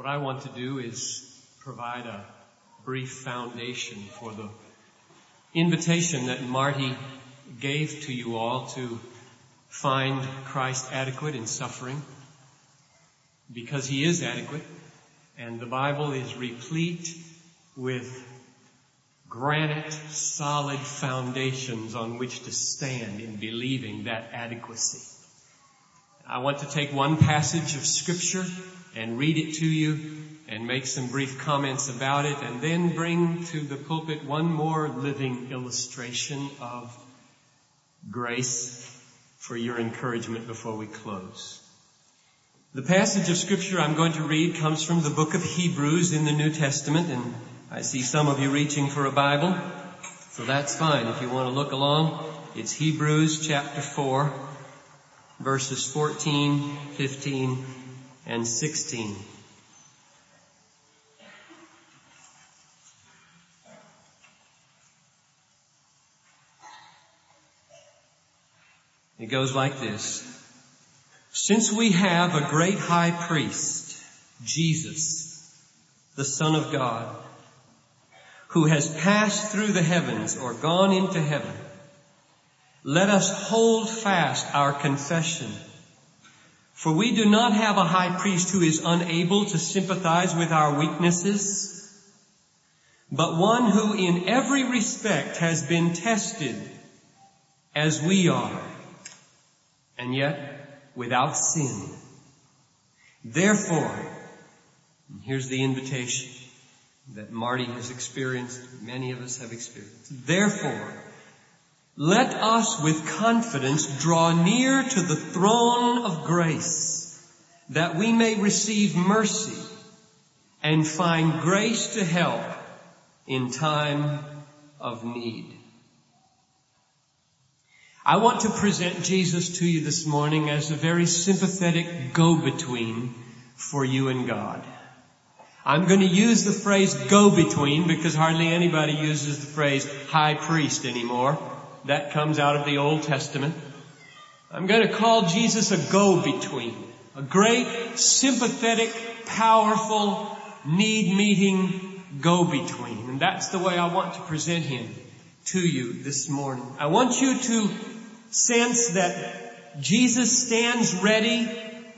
What I want to do is provide a brief foundation for the invitation that Marty gave to you all to find Christ adequate in suffering because he is adequate and the Bible is replete with granite solid foundations on which to stand in believing that adequacy. I want to take one passage of scripture and read it to you and make some brief comments about it and then bring to the pulpit one more living illustration of grace for your encouragement before we close. The passage of scripture I'm going to read comes from the book of Hebrews in the New Testament and I see some of you reaching for a Bible. So that's fine. If you want to look along, it's Hebrews chapter 4 verses 14, 15, and 16. It goes like this. Since we have a great high priest, Jesus, the Son of God, who has passed through the heavens or gone into heaven, let us hold fast our confession. For we do not have a high priest who is unable to sympathize with our weaknesses, but one who in every respect has been tested as we are, and yet without sin. Therefore, here's the invitation that Marty has experienced, many of us have experienced. Therefore, let us with confidence draw near to the throne of grace that we may receive mercy and find grace to help in time of need. I want to present Jesus to you this morning as a very sympathetic go-between for you and God. I'm going to use the phrase go-between because hardly anybody uses the phrase high priest anymore. That comes out of the Old Testament. I'm going to call Jesus a go-between. A great, sympathetic, powerful, need-meeting go-between. And that's the way I want to present him to you this morning. I want you to sense that Jesus stands ready,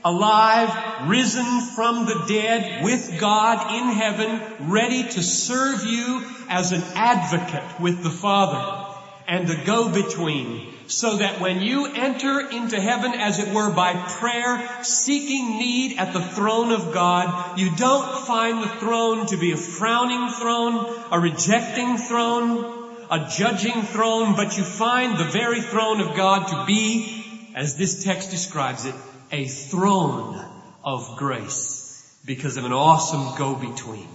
alive, risen from the dead, with God in heaven, ready to serve you as an advocate with the Father and the go-between so that when you enter into heaven as it were by prayer, seeking need at the throne of God, you don't find the throne to be a frowning throne, a rejecting throne, a judging throne, but you find the very throne of God to be, as this text describes it, a throne of grace because of an awesome go-between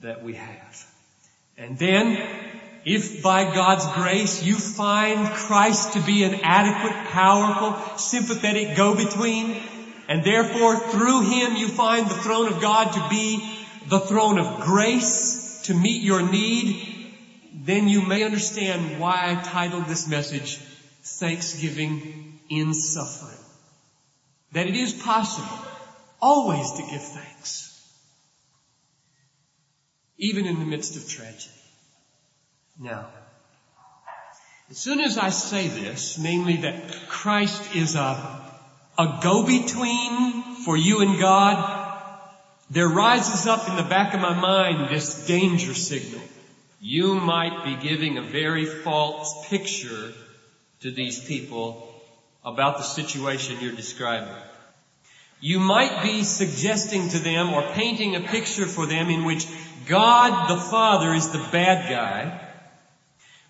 that we have. And then if by God's grace you find Christ to be an adequate, powerful, sympathetic go-between, and therefore through Him you find the throne of God to be the throne of grace to meet your need, then you may understand why I titled this message Thanksgiving in Suffering. That it is possible always to give thanks. Even in the midst of tragedy. Now, as soon as I say this, namely that Christ is a, a go-between for you and God, there rises up in the back of my mind this danger signal. You might be giving a very false picture to these people about the situation you're describing. You might be suggesting to them or painting a picture for them in which God the Father is the bad guy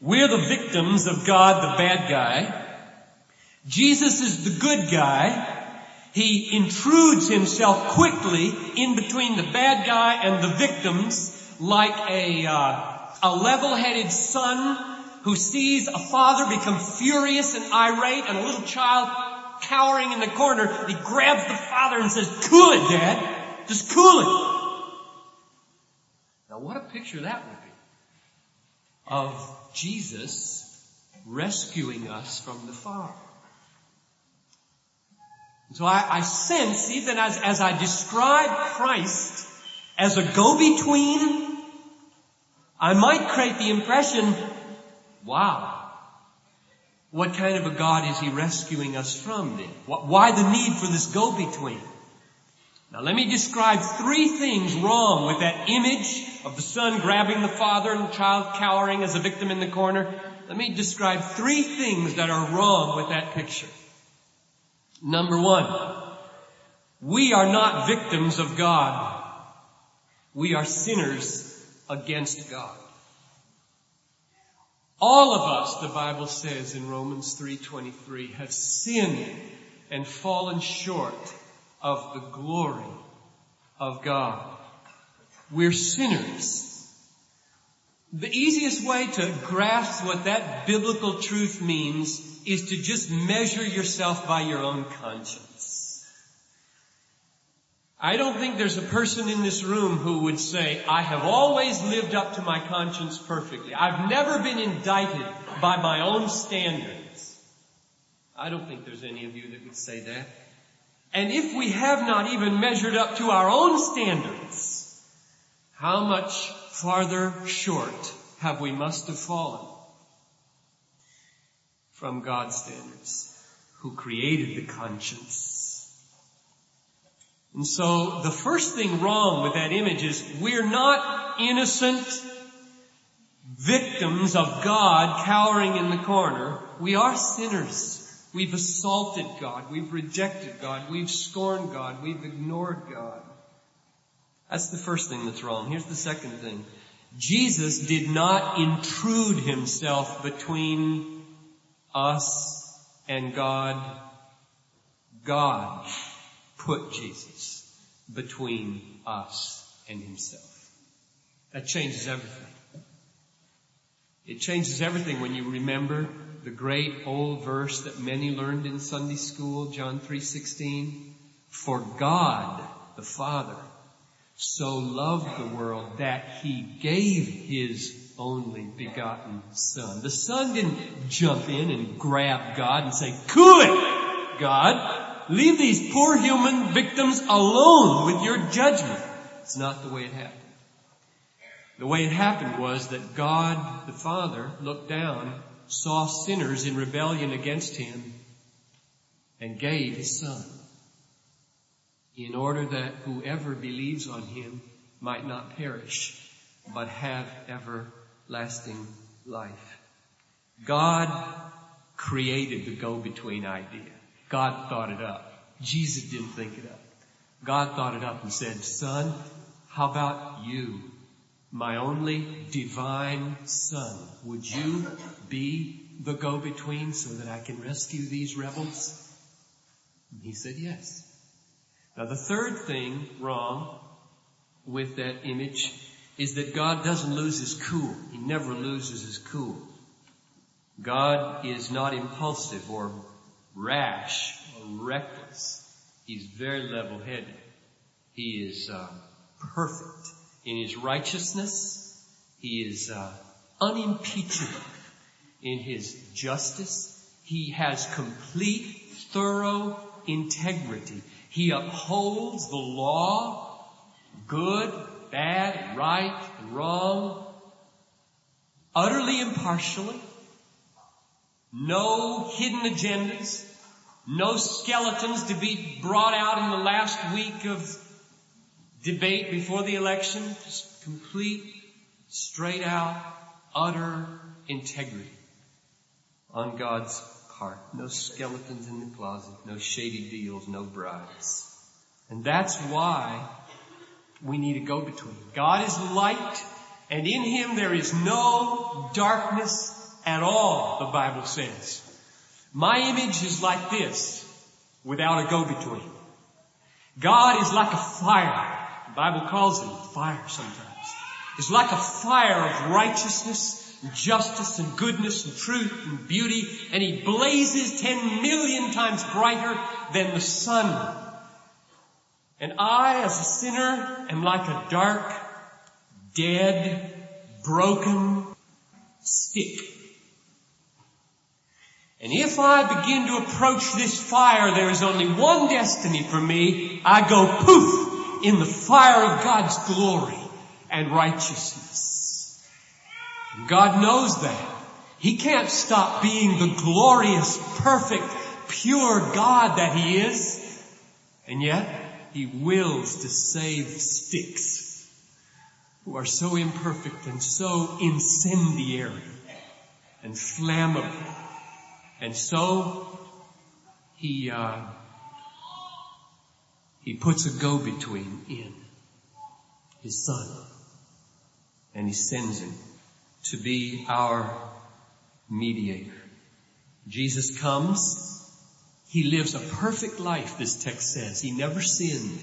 we're the victims of God, the bad guy. Jesus is the good guy. He intrudes himself quickly in between the bad guy and the victims like a, uh, a level-headed son who sees a father become furious and irate and a little child cowering in the corner. He grabs the father and says, cool it, dad. Just cool it. Now what a picture that would be of Jesus rescuing us from the fire. So I, I sense, even as, as I describe Christ as a go-between, I might create the impression, wow, what kind of a God is He rescuing us from then? Why the need for this go-between? Now let me describe three things wrong with that image of the son grabbing the father and the child cowering as a victim in the corner. Let me describe three things that are wrong with that picture. Number one, we are not victims of God. We are sinners against God. All of us, the Bible says in Romans 3.23, have sinned and fallen short of the glory of God. We're sinners. The easiest way to grasp what that biblical truth means is to just measure yourself by your own conscience. I don't think there's a person in this room who would say, I have always lived up to my conscience perfectly. I've never been indicted by my own standards. I don't think there's any of you that would say that. And if we have not even measured up to our own standards, how much farther short have we must have fallen from God's standards who created the conscience. And so the first thing wrong with that image is we're not innocent victims of God cowering in the corner. We are sinners. We've assaulted God. We've rejected God. We've scorned God. We've ignored God. That's the first thing that's wrong. Here's the second thing. Jesus did not intrude himself between us and God. God put Jesus between us and himself. That changes everything. It changes everything when you remember the great old verse that many learned in Sunday school, John 3:16, for God the Father so loved the world that he gave his only begotten son. The son didn't jump in and grab God and say, cool God. Leave these poor human victims alone with your judgment. It's not the way it happened. The way it happened was that God the Father looked down saw sinners in rebellion against him and gave his son in order that whoever believes on him might not perish, but have everlasting life. God created the go-between idea. God thought it up. Jesus didn't think it up. God thought it up and said, son, how about you my only divine son, would you be the go-between so that I can rescue these rebels? And he said yes. Now the third thing wrong with that image is that God doesn't lose his cool. He never loses his cool. God is not impulsive or rash or reckless. He's very level-headed. He is uh, perfect in his righteousness. He is uh, unimpeachable in his justice. He has complete, thorough integrity. He upholds the law, good, bad, right, wrong, utterly impartially. No hidden agendas. No skeletons to be brought out in the last week of debate before the election, just complete, straight out, utter integrity on God's part. No skeletons in the closet, no shady deals, no bribes. And that's why we need a go-between. God is light, and in Him there is no darkness at all, the Bible says. My image is like this, without a go-between. God is like a fire the Bible calls Him fire sometimes. It's like a fire of righteousness, and justice and goodness and truth and beauty, and he blazes ten million times brighter than the sun. And I, as a sinner, am like a dark, dead, broken stick. And if I begin to approach this fire, there is only one destiny for me. I go poof in the fire of God's glory and righteousness. God knows that. He can't stop being the glorious, perfect, pure God that He is. And yet, He wills to save sticks who are so imperfect and so incendiary and flammable. And so, He, uh, He puts a go-between in His Son. And He sends Him to be our mediator. Jesus comes. He lives a perfect life, this text says. He never sinned.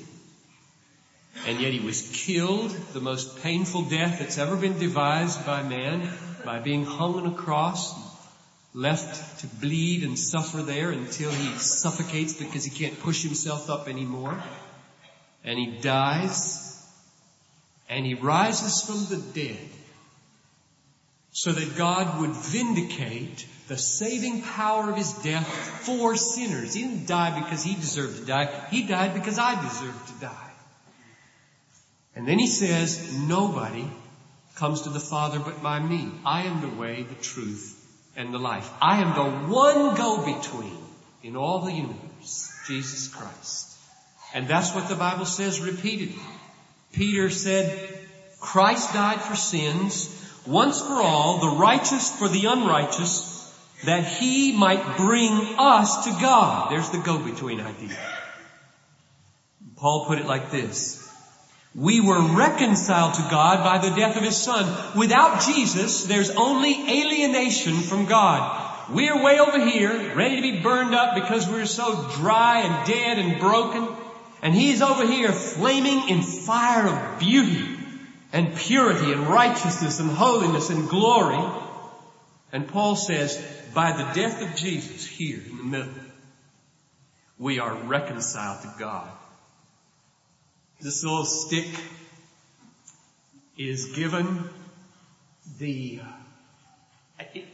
And yet he was killed, the most painful death that's ever been devised by man, by being hung on a cross, left to bleed and suffer there until he suffocates because he can't push himself up anymore. And he dies, and he rises from the dead so that God would vindicate the saving power of his death for sinners. He didn't die because he deserved to die. He died because I deserved to die. And then he says, nobody comes to the Father but by me. I am the way, the truth, and the life. I am the one go-between in all the universe, Jesus Christ. And that's what the Bible says repeatedly. Peter said, Christ died for sins once for all, the righteous for the unrighteous, that he might bring us to God. There's the go-between idea. Paul put it like this. We were reconciled to God by the death of His Son. Without Jesus, there's only alienation from God. We're way over here, ready to be burned up because we're so dry and dead and broken. And He's over here flaming in fire of beauty and purity and righteousness and holiness and glory. And Paul says, by the death of Jesus here in the middle, we are reconciled to God. This little stick is given the, it,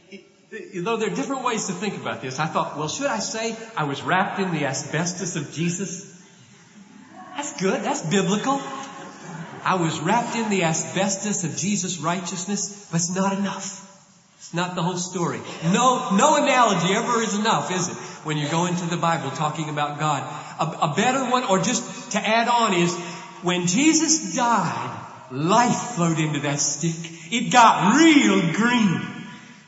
it, though there are different ways to think about this, I thought, well, should I say I was wrapped in the asbestos of Jesus? That's good. That's biblical. I was wrapped in the asbestos of Jesus' righteousness, but it's not enough. It's not the whole story. No, no analogy ever is enough, is it? When you go into the Bible talking about God. A, a better one, or just to add on is, when Jesus died, life flowed into that stick. It got real green.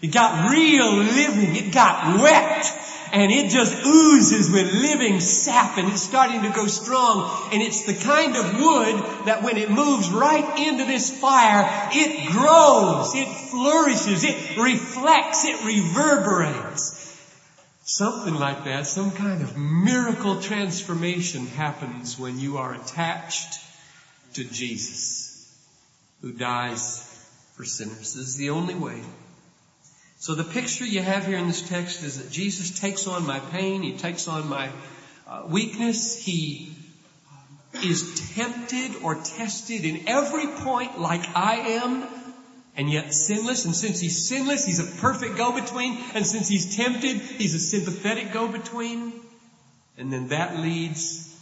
It got real living. It got wet and it just oozes with living sap and it's starting to go strong. And it's the kind of wood that when it moves right into this fire, it grows, it flourishes, it reflects, it reverberates. Something like that, some kind of miracle transformation happens when you are attached to Jesus, who dies for sinners. This is the only way so the picture you have here in this text is that Jesus takes on my pain, He takes on my uh, weakness, He is tempted or tested in every point like I am, and yet sinless. And since He's sinless, He's a perfect go-between. And since He's tempted, He's a sympathetic go-between. And then that leads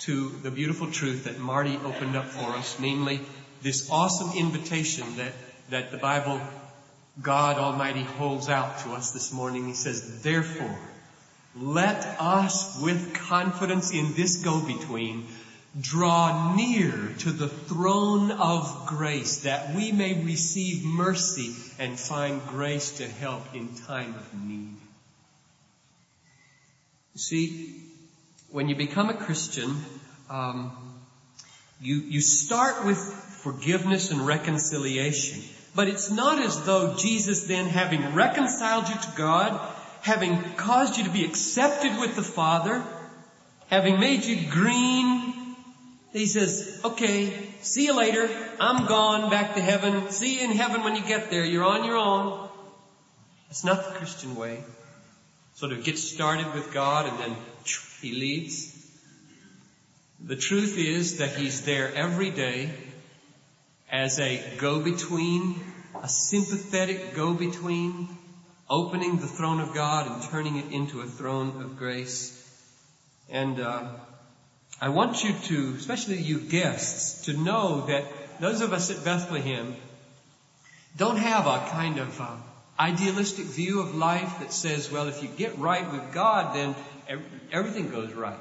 to the beautiful truth that Marty opened up for us, namely this awesome invitation that, that the Bible God Almighty holds out to us this morning. He says, therefore, let us with confidence in this go-between draw near to the throne of grace that we may receive mercy and find grace to help in time of need. You see, when you become a Christian, um, you, you start with forgiveness and reconciliation. But it's not as though Jesus then having reconciled you to God, having caused you to be accepted with the Father, having made you green, he says, okay, see you later. I'm gone back to heaven. See you in heaven when you get there. You're on your own. That's not the Christian way. Sort of get started with God and then he leads. The truth is that he's there every day as a go-between, a sympathetic go-between, opening the throne of God and turning it into a throne of grace. And uh, I want you to, especially you guests, to know that those of us at Bethlehem don't have a kind of uh, idealistic view of life that says, well, if you get right with God, then everything goes right.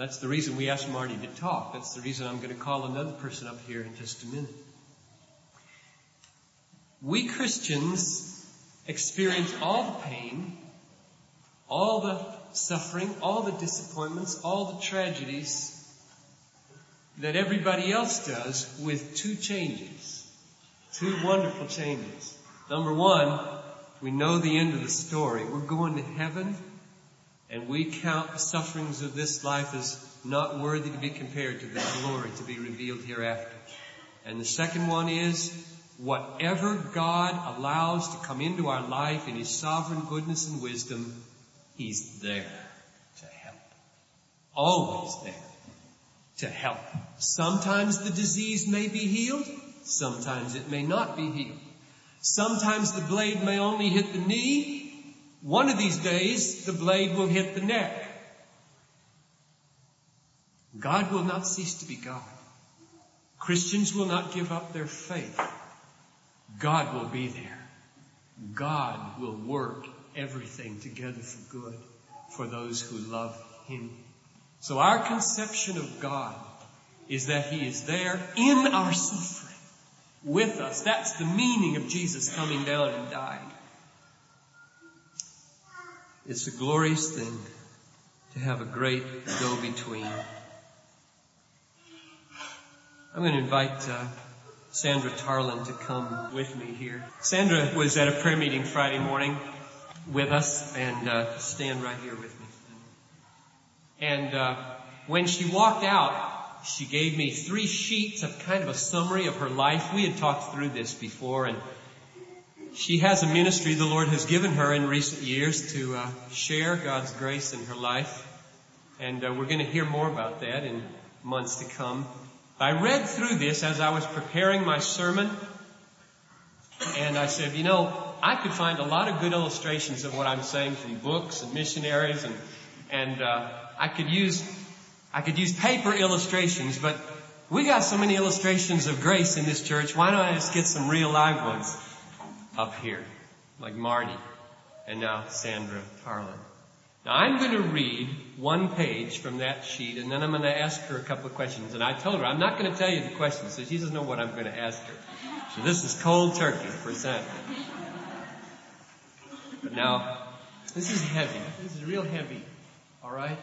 That's the reason we asked Marty to talk. That's the reason I'm going to call another person up here in just a minute. We Christians experience all the pain, all the suffering, all the disappointments, all the tragedies that everybody else does with two changes. Two wonderful changes. Number one, we know the end of the story. We're going to heaven and we count the sufferings of this life as not worthy to be compared to the glory to be revealed hereafter. And the second one is whatever God allows to come into our life in His sovereign goodness and wisdom, He's there to help. Always there to help. Sometimes the disease may be healed. Sometimes it may not be healed. Sometimes the blade may only hit the knee. One of these days, the blade will hit the neck. God will not cease to be God. Christians will not give up their faith. God will be there. God will work everything together for good for those who love Him. So our conception of God is that He is there in our suffering with us. That's the meaning of Jesus coming down and dying. It's a glorious thing to have a great go-between. I'm going to invite uh, Sandra Tarlin to come with me here. Sandra was at a prayer meeting Friday morning with us and uh, stand right here with me. And uh, when she walked out, she gave me three sheets of kind of a summary of her life. We had talked through this before, and she has a ministry the Lord has given her in recent years to uh, share God's grace in her life. And uh, we're going to hear more about that in months to come. I read through this as I was preparing my sermon, and I said, you know, I could find a lot of good illustrations of what I'm saying from books and missionaries, and and uh, I could use I could use paper illustrations, but we got so many illustrations of grace in this church. Why don't I just get some real live ones up here, like Marty and now Sandra Tarlin. Now I'm going to read one page from that sheet and then I'm going to ask her a couple of questions. And I told her I'm not going to tell you the questions so she doesn't know what I'm going to ask her. So this is cold turkey for Sandra. But now, this is heavy. This is real heavy. Alright?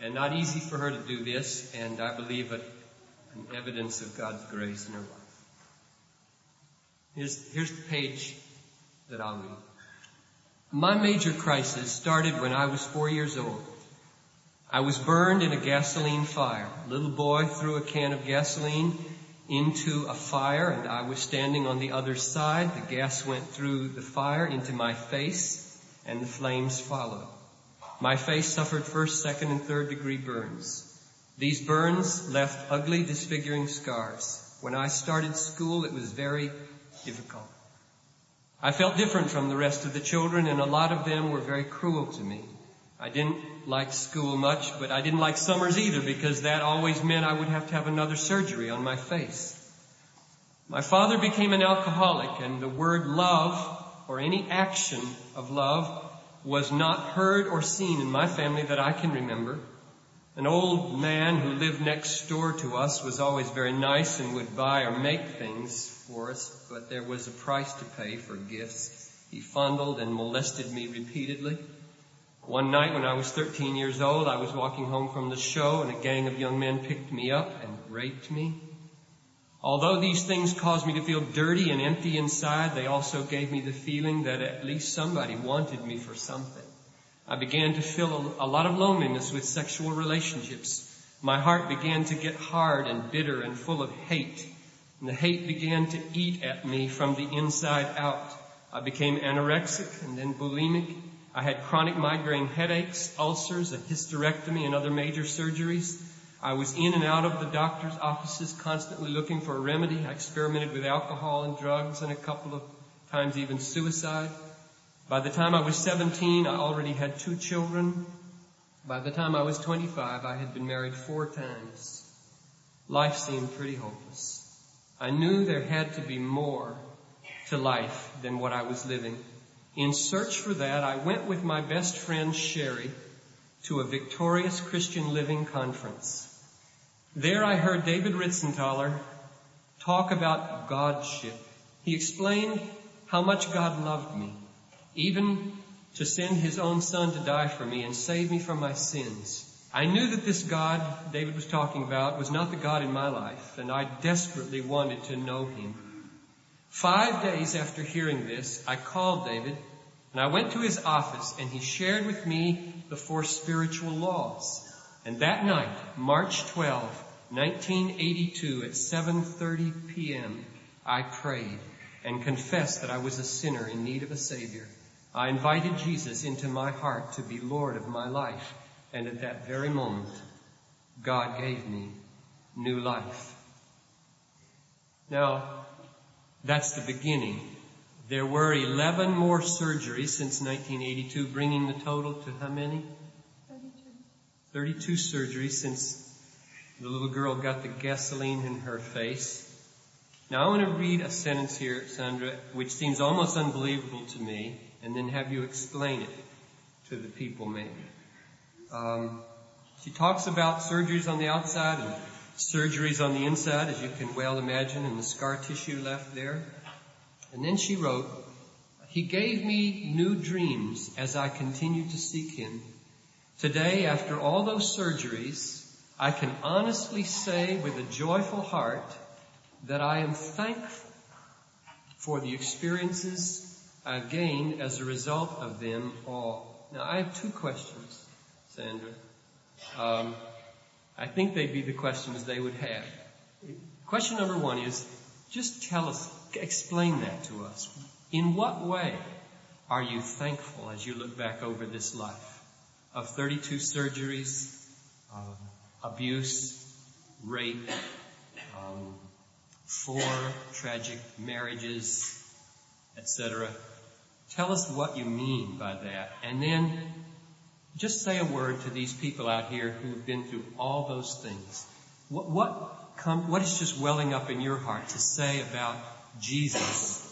And not easy for her to do this, and I believe it an evidence of God's grace in her life. Here's, here's the page that I'll read. My major crisis started when I was four years old. I was burned in a gasoline fire. A little boy threw a can of gasoline into a fire and I was standing on the other side. The gas went through the fire into my face and the flames followed. My face suffered first, second, and third degree burns. These burns left ugly, disfiguring scars. When I started school, it was very difficult. I felt different from the rest of the children, and a lot of them were very cruel to me. I didn't like school much, but I didn't like summers either because that always meant I would have to have another surgery on my face. My father became an alcoholic, and the word love or any action of love was not heard or seen in my family that I can remember. An old man who lived next door to us was always very nice and would buy or make things for us, but there was a price to pay for gifts. He fondled and molested me repeatedly. One night when I was 13 years old, I was walking home from the show and a gang of young men picked me up and raped me. Although these things caused me to feel dirty and empty inside, they also gave me the feeling that at least somebody wanted me for something. I began to feel a, lot of loneliness with sexual relationships. My heart began to get hard and bitter and full of hate. And the hate began to eat at me from the inside out. I became anorexic and then bulimic. I had chronic migraine headaches, ulcers, a hysterectomy, and other major surgeries. I was in and out of the doctor's offices constantly looking for a remedy. I experimented with alcohol and drugs and a couple of times even suicide. By the time I was 17, I already had two children. By the time I was 25, I had been married four times. Life seemed pretty hopeless. I knew there had to be more to life than what I was living. In search for that, I went with my best friend Sherry to a victorious Christian living conference. There I heard David Ritzenthaler talk about Godship. He explained how much God loved me, even to send his own son to die for me and save me from my sins. I knew that this God David was talking about was not the God in my life, and I desperately wanted to know him. Five days after hearing this, I called David and I went to his office and he shared with me the four spiritual laws. And that night, March 12, 1982 at 7.30 p.m., I prayed and confessed that I was a sinner in need of a Savior. I invited Jesus into my heart to be Lord of my life. And at that very moment, God gave me new life. Now, that's the beginning. There were 11 more surgeries since 1982, bringing the total to how many? 32. 32 surgeries since the little girl got the gasoline in her face. Now I want to read a sentence here, Sandra, which seems almost unbelievable to me, and then have you explain it to the people maybe. Um, she talks about surgeries on the outside and surgeries on the inside, as you can well imagine, and the scar tissue left there. And then she wrote, He gave me new dreams as I continued to seek Him. Today, after all those surgeries, I can honestly say with a joyful heart that I am thankful for the experiences I've gained as a result of them all. Now, I have two questions, Sandra. Um, I think they'd be the questions they would have. Question number one is, just tell us, explain that to us. In what way are you thankful as you look back over this life of 32 surgeries, um, abuse, rape, um, four tragic marriages, etc. Tell us what you mean by that. And then just say a word to these people out here who've been through all those things. What, what, come, what is just welling up in your heart to say about Jesus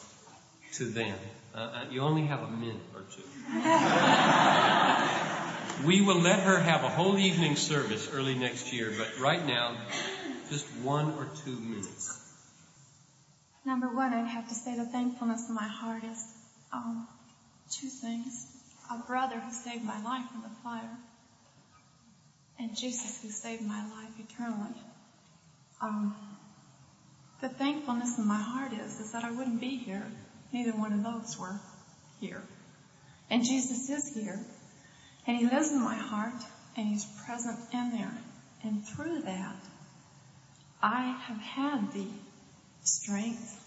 to them? Uh, uh you only have a minute or two. We will let her have a whole evening service early next year, but right now, just one or two minutes. Number one, I'd have to say the thankfulness in my heart is um, two things. A brother who saved my life from the fire, and Jesus who saved my life eternally. Um, the thankfulness in my heart is, is that I wouldn't be here. Neither one of those were here. And Jesus is here. And He lives in my heart and He's present in there. And through that, I have had the strength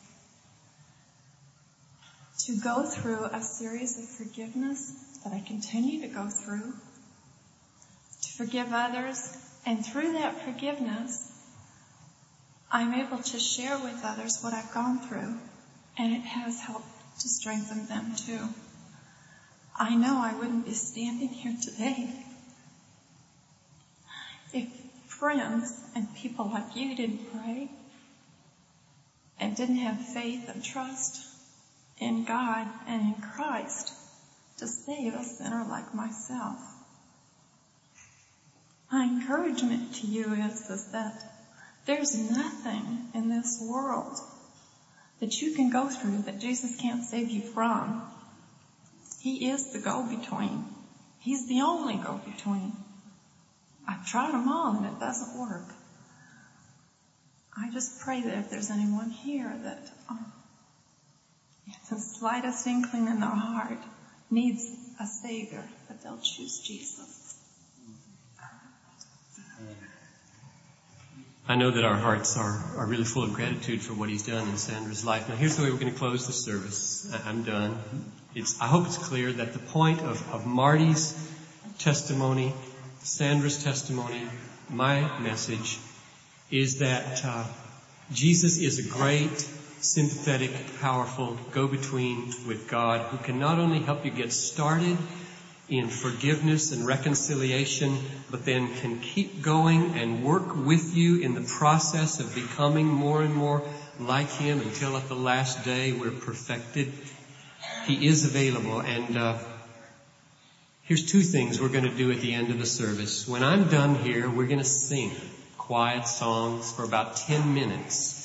to go through a series of forgiveness that I continue to go through, to forgive others, and through that forgiveness, I'm able to share with others what I've gone through, and it has helped to strengthen them too. I know I wouldn't be standing here today if friends and people like you didn't pray and didn't have faith and trust in God and in Christ to save a sinner like myself. My encouragement to you is, is that there's nothing in this world that you can go through that Jesus can't save you from. He is the go-between. He's the only go-between. I've tried them all and it doesn't work. I just pray that if there's anyone here that um, the slightest inkling in their heart needs a Savior, but they'll choose Jesus. I know that our hearts are, are really full of gratitude for what he's done in Sandra's life. Now here's the way we're going to close the service. I'm done. It's, I hope it's clear that the point of, of Marty's testimony, Sandra's testimony, my message is that uh, Jesus is a great sympathetic, powerful go-between with God who can not only help you get started in forgiveness and reconciliation, but then can keep going and work with you in the process of becoming more and more like Him until at the last day we're perfected. He is available and uh, here's two things we're going to do at the end of the service. When I'm done here, we're going to sing quiet songs for about 10 minutes.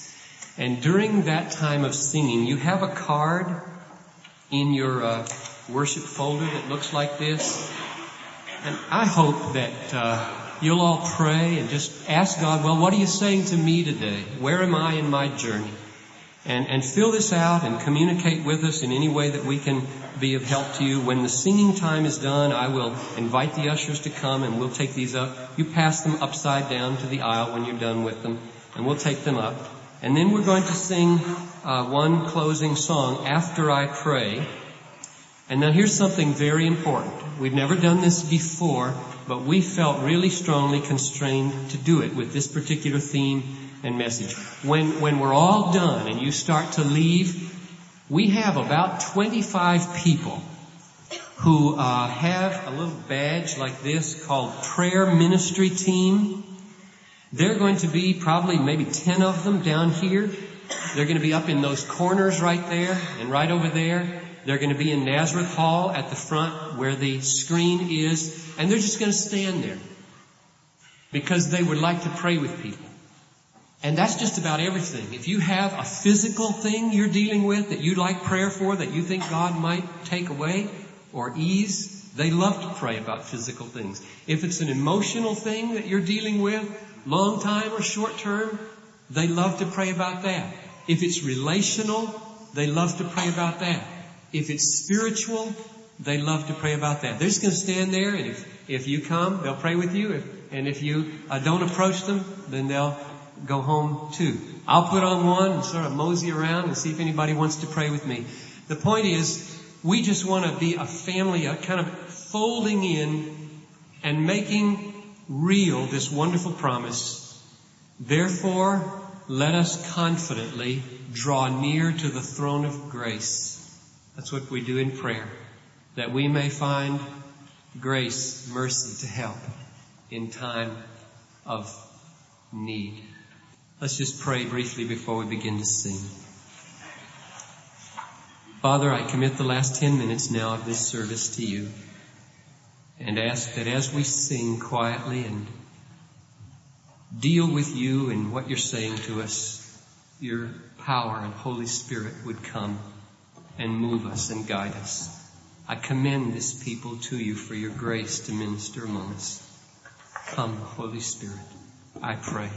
And during that time of singing, you have a card in your uh, worship folder that looks like this. And I hope that uh, you'll all pray and just ask God, well, what are you saying to me today? Where am I in my journey? And, and fill this out and communicate with us in any way that we can be of help to you. When the singing time is done, I will invite the ushers to come and we'll take these up. You pass them upside down to the aisle when you're done with them and we'll take them up. And then we're going to sing uh, one closing song after I pray. And now here's something very important. We've never done this before, but we felt really strongly constrained to do it with this particular theme and message. When, when we're all done and you start to leave, we have about 25 people who uh, have a little badge like this called Prayer Ministry Team. They're going to be probably maybe 10 of them down here. They're going to be up in those corners right there and right over there. They're going to be in Nazareth Hall at the front where the screen is, and they're just going to stand there because they would like to pray with people. And that's just about everything. If you have a physical thing you're dealing with that you'd like prayer for, that you think God might take away or ease, they love to pray about physical things. If it's an emotional thing that you're dealing with, long time or short term, they love to pray about that. If it's relational, they love to pray about that. If it's spiritual, they love to pray about that. They're just going to stand there and if, if you come, they'll pray with you. If, and if you uh, don't approach them, then they'll go home too. I'll put on one and sort of mosey around and see if anybody wants to pray with me. The point is, we just want to be a family, a kind of folding in and making real this wonderful promise. Therefore, let us confidently draw near to the throne of grace. That's what we do in prayer. That we may find grace, mercy to help in time of need. Let's just pray briefly before we begin to sing. Father, I commit the last 10 minutes now of this service to you and ask that as we sing quietly and deal with you and what you're saying to us, your power and Holy Spirit would come and move us and guide us. I commend this people to you for your grace to minister among us. Come, Holy Spirit, I pray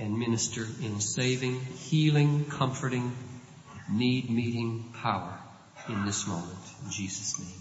and minister in saving, healing, comforting, need meeting power in this moment. In Jesus' name.